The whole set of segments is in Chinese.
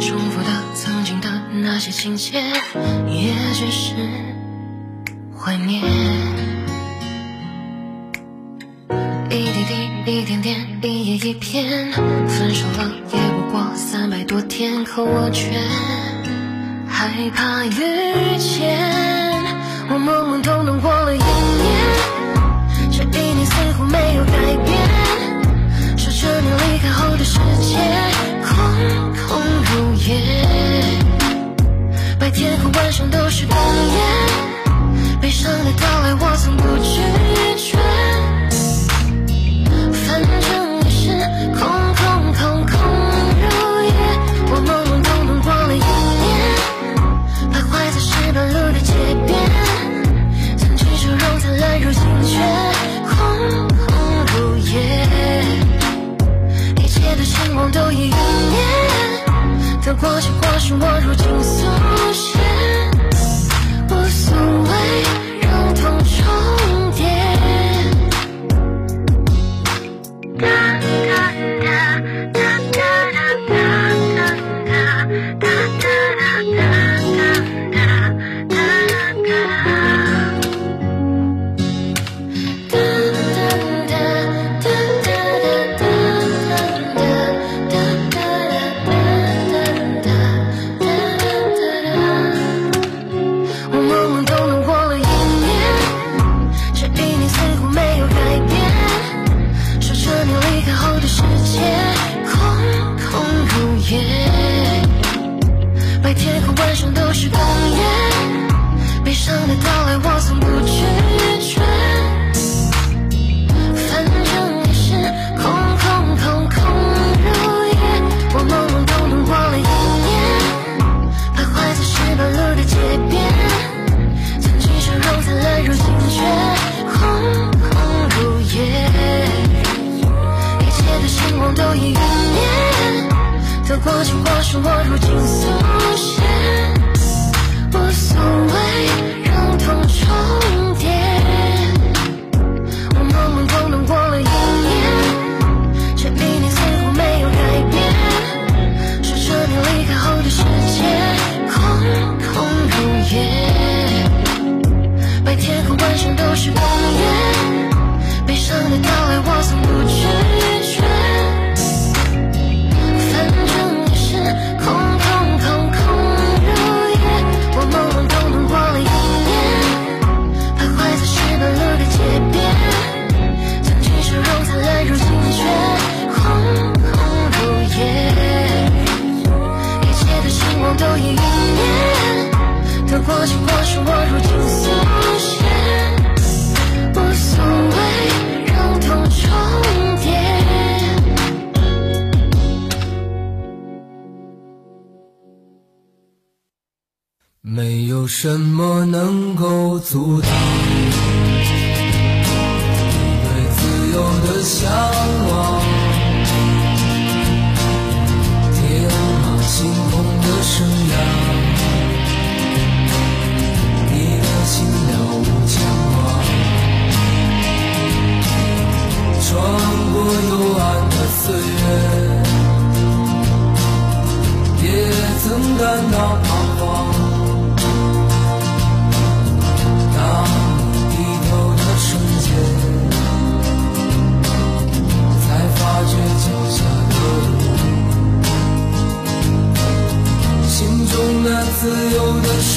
重复的曾经的那些情节也只是怀念一滴滴一点点一页一篇分手了也不过三百多天可我却害怕遇见我懵懵懂懂过了一年这一年似乎没有改变守着你离开后的世界空夜，白天和晚上都是冬夜，悲伤的到来我从不拒绝。或许或许我如今速 komşular 什么能够阻挡对自由的向往？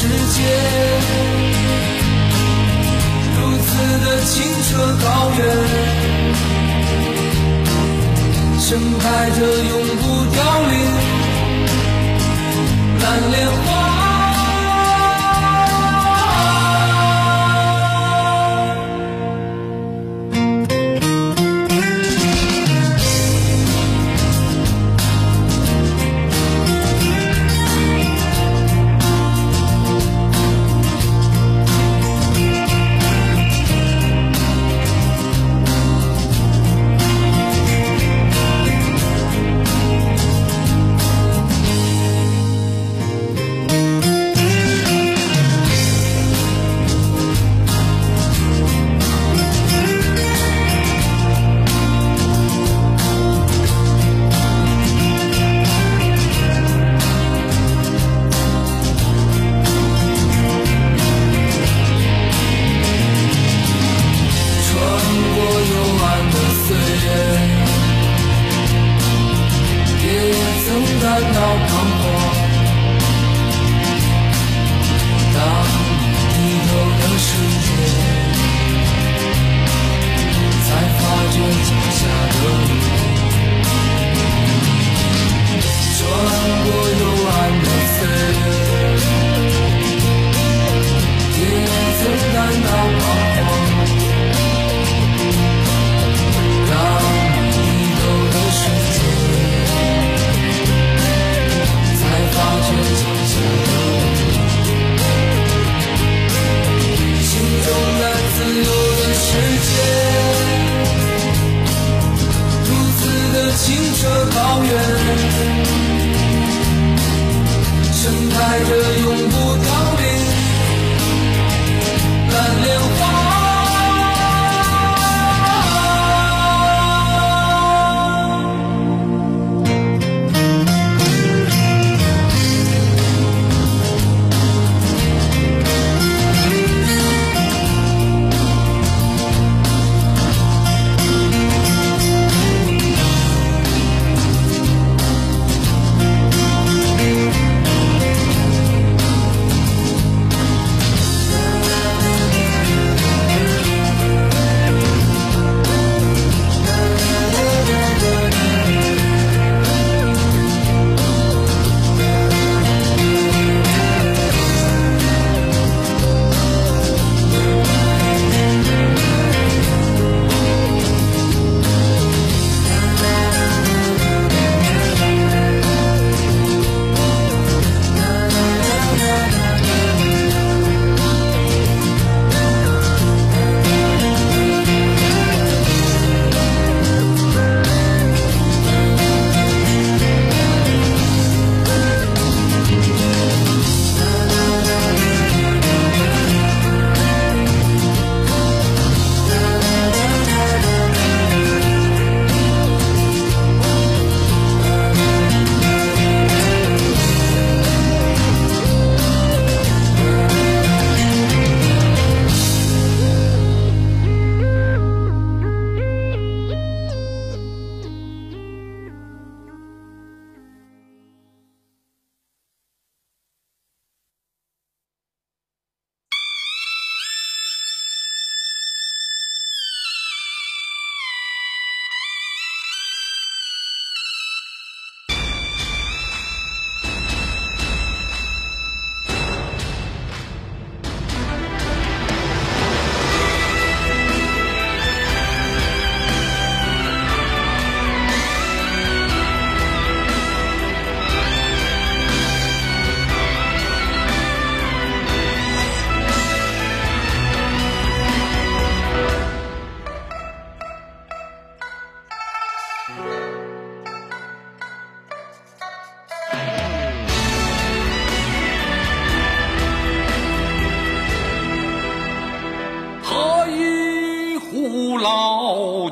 世界如此的清澈高远盛开着永不凋零蓝莲花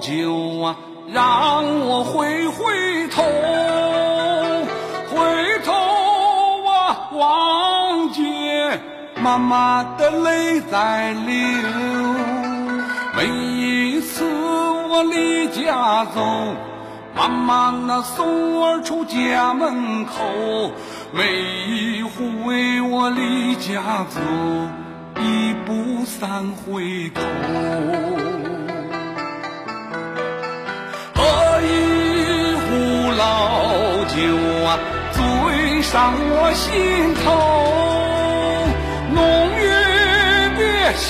酒啊，让我回回头，回头啊，望见妈妈的泪在流。每一次我离家走，妈妈那送我出家门口，每一回我离家走。一步三回头，酒啊，醉上我心头，浓郁的香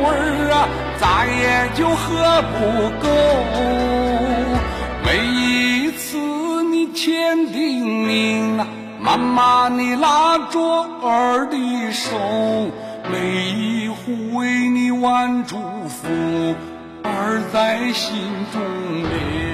味儿啊，再也就喝不够。每一次你千叮咛啊，妈妈你拉着儿的手。每一回你万祝福，儿在心中留。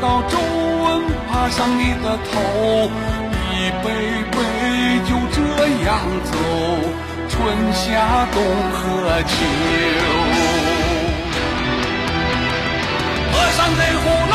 到皱纹爬上你的头，一杯杯就这样走。春夏冬和秋，喝上这壶老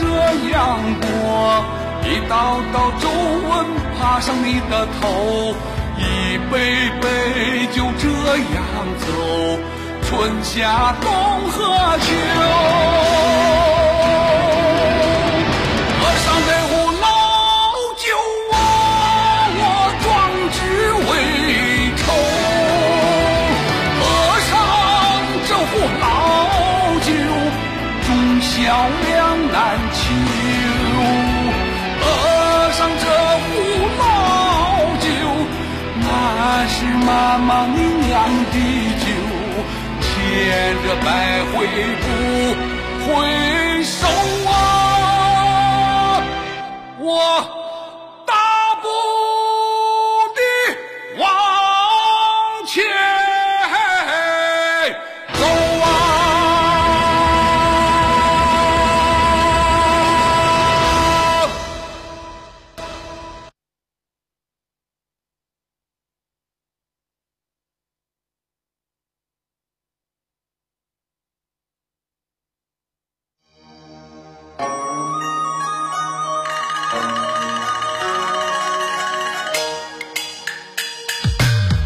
这样过，一道道皱纹爬上你的头，一杯杯就这样走，春夏冬和秋。你酿的酒，千折百回不回首啊！我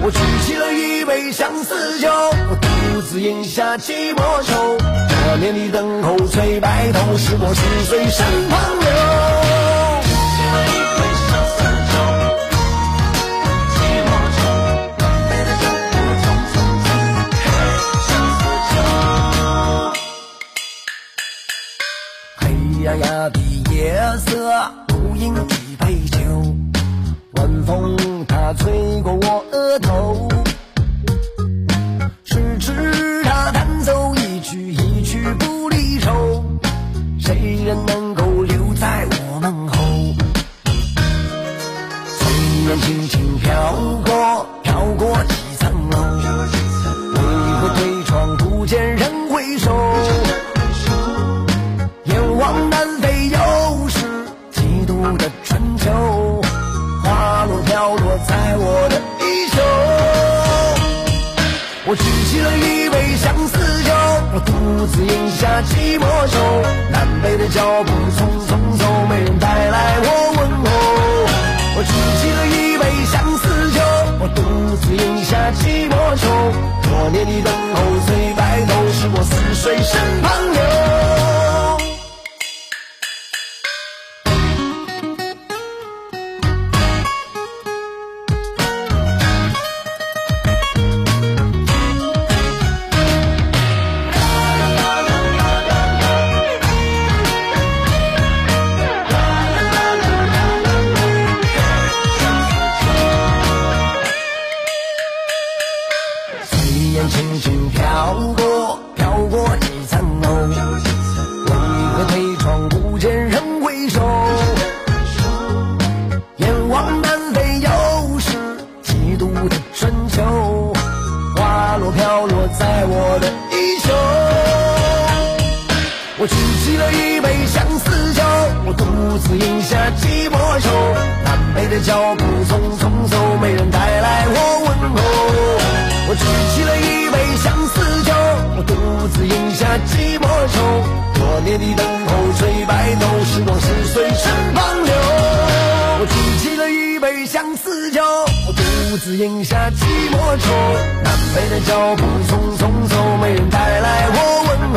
我举起了一杯相思酒，我独自饮下寂寞愁。多年的等候，催白头，是我似水身旁流。多脚步匆匆走，没人带来我问候。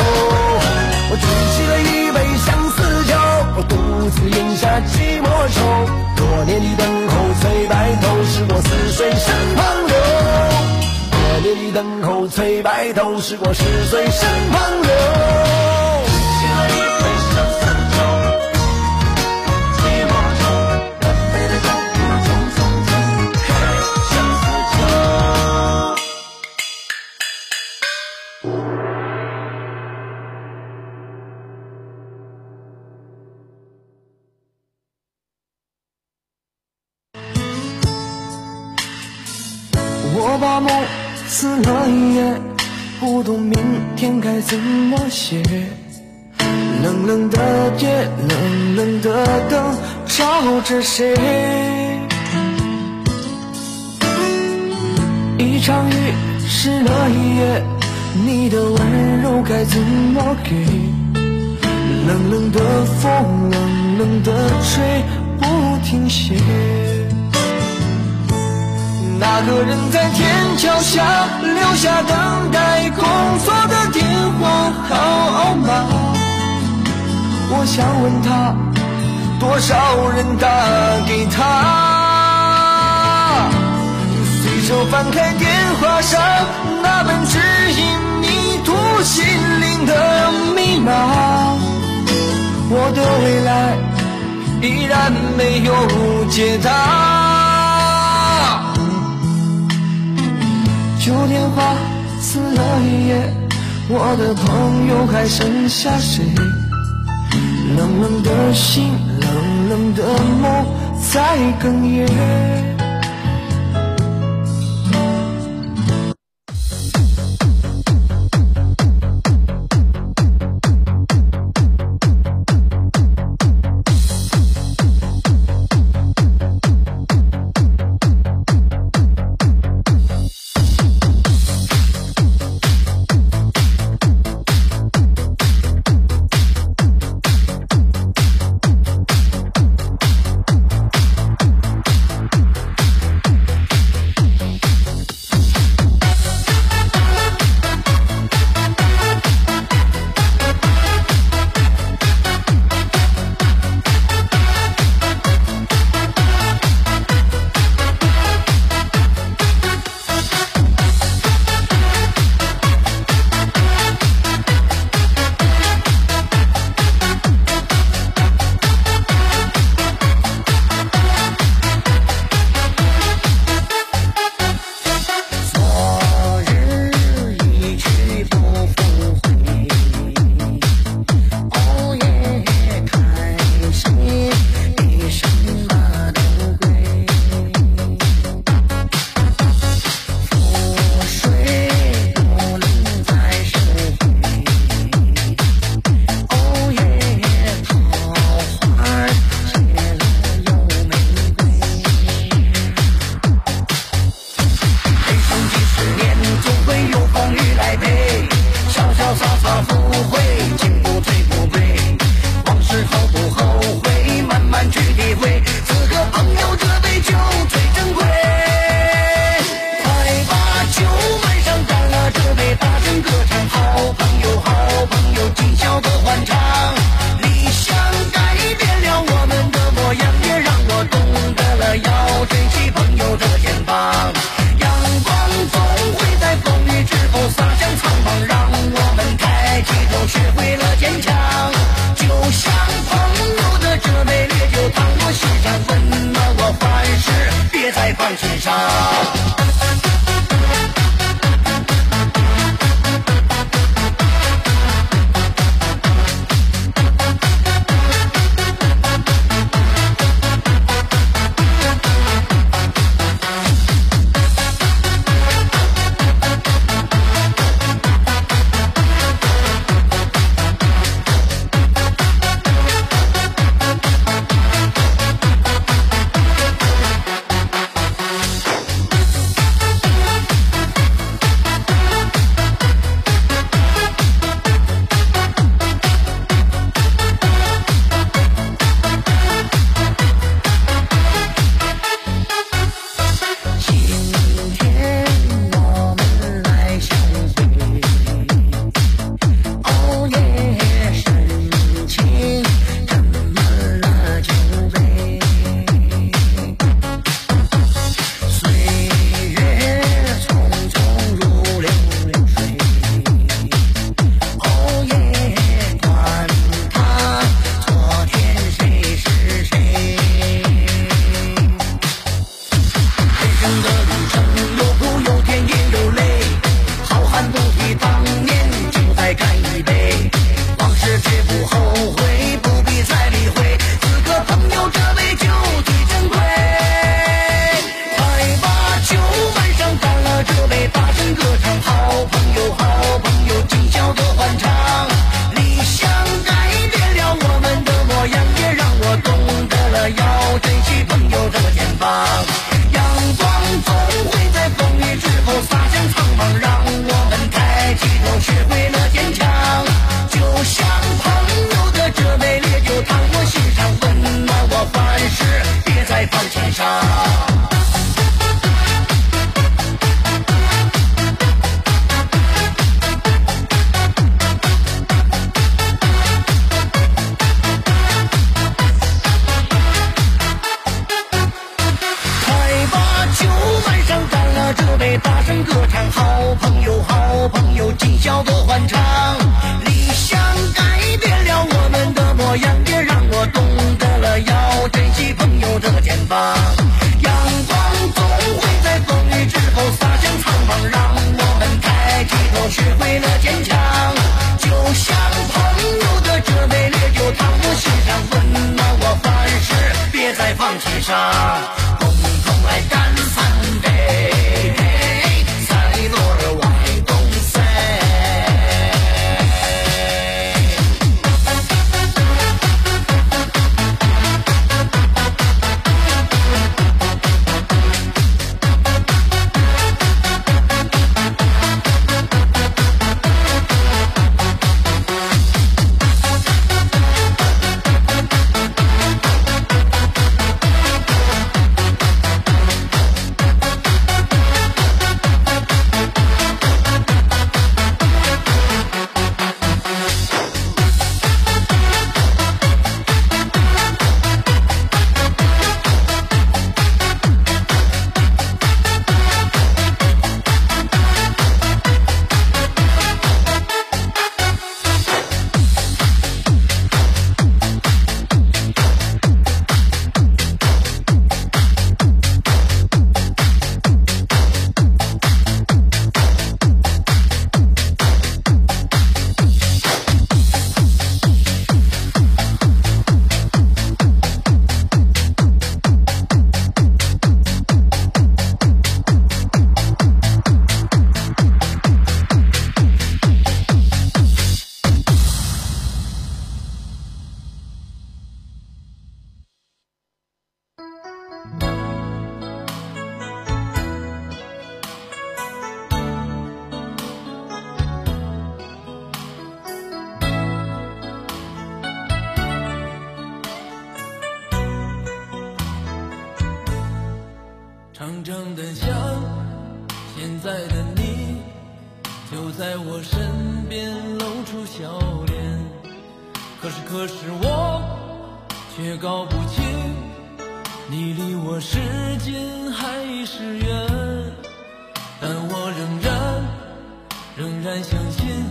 我举起了一杯相思酒，我独自饮下寂寞愁。多年的等候，催白头，是我似水身旁流。多年的等候，催白头，是我似水身旁流。撕了一页，不懂明天该怎么写。冷冷的夜，冷冷的灯，照着谁？一场雨湿了一夜，你的温柔该怎么给？冷冷的风，冷冷的吹不停歇。那个人在天桥下留下等待工作的电话号码，我想问他，多少人打给他？随手翻开电话上那本指引迷途心灵的密码，我的未来依然没有解答。旧电话撕了一页，我的朋友还剩下谁？冷冷的心，冷冷的梦在哽咽。Revolution 长长的想，现在的你就在我身边露出笑脸。可是可是我却搞不清，你离我是近还是远。但我仍然仍然相信，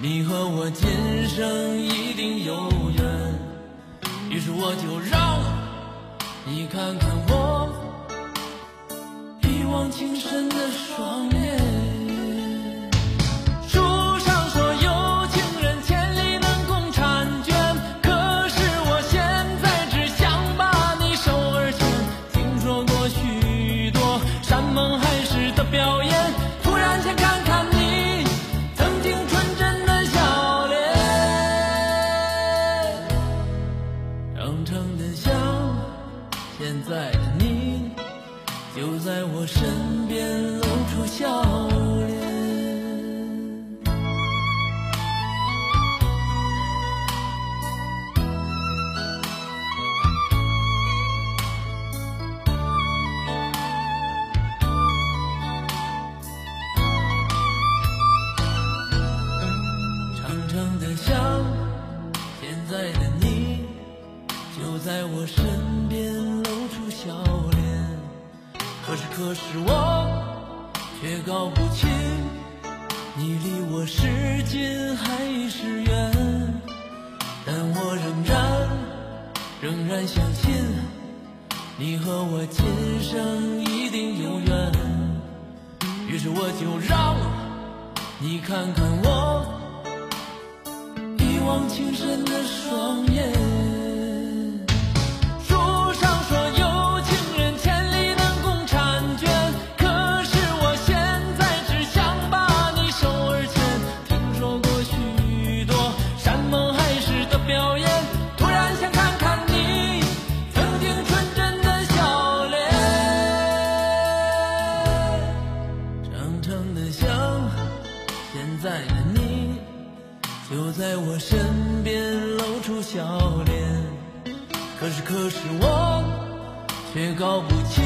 你和我今生一定有缘。于是我就让你看看我。望情深的双眼。书上说有情人千里能共婵娟，可是我现在只想把你手儿牵。听说过许多山盟海誓的表演，突然想看看你曾经纯真的笑脸，长长的想，现在的你。就在我身边露出笑脸。长长的想，现在的你，就在我身可是，我却搞不清，你离我是近还是远。但我仍然仍然相信，你和我今生一定有缘。于是我就让你看看我一往情深的双眼。在我身边露出笑脸，可是可是我却搞不清，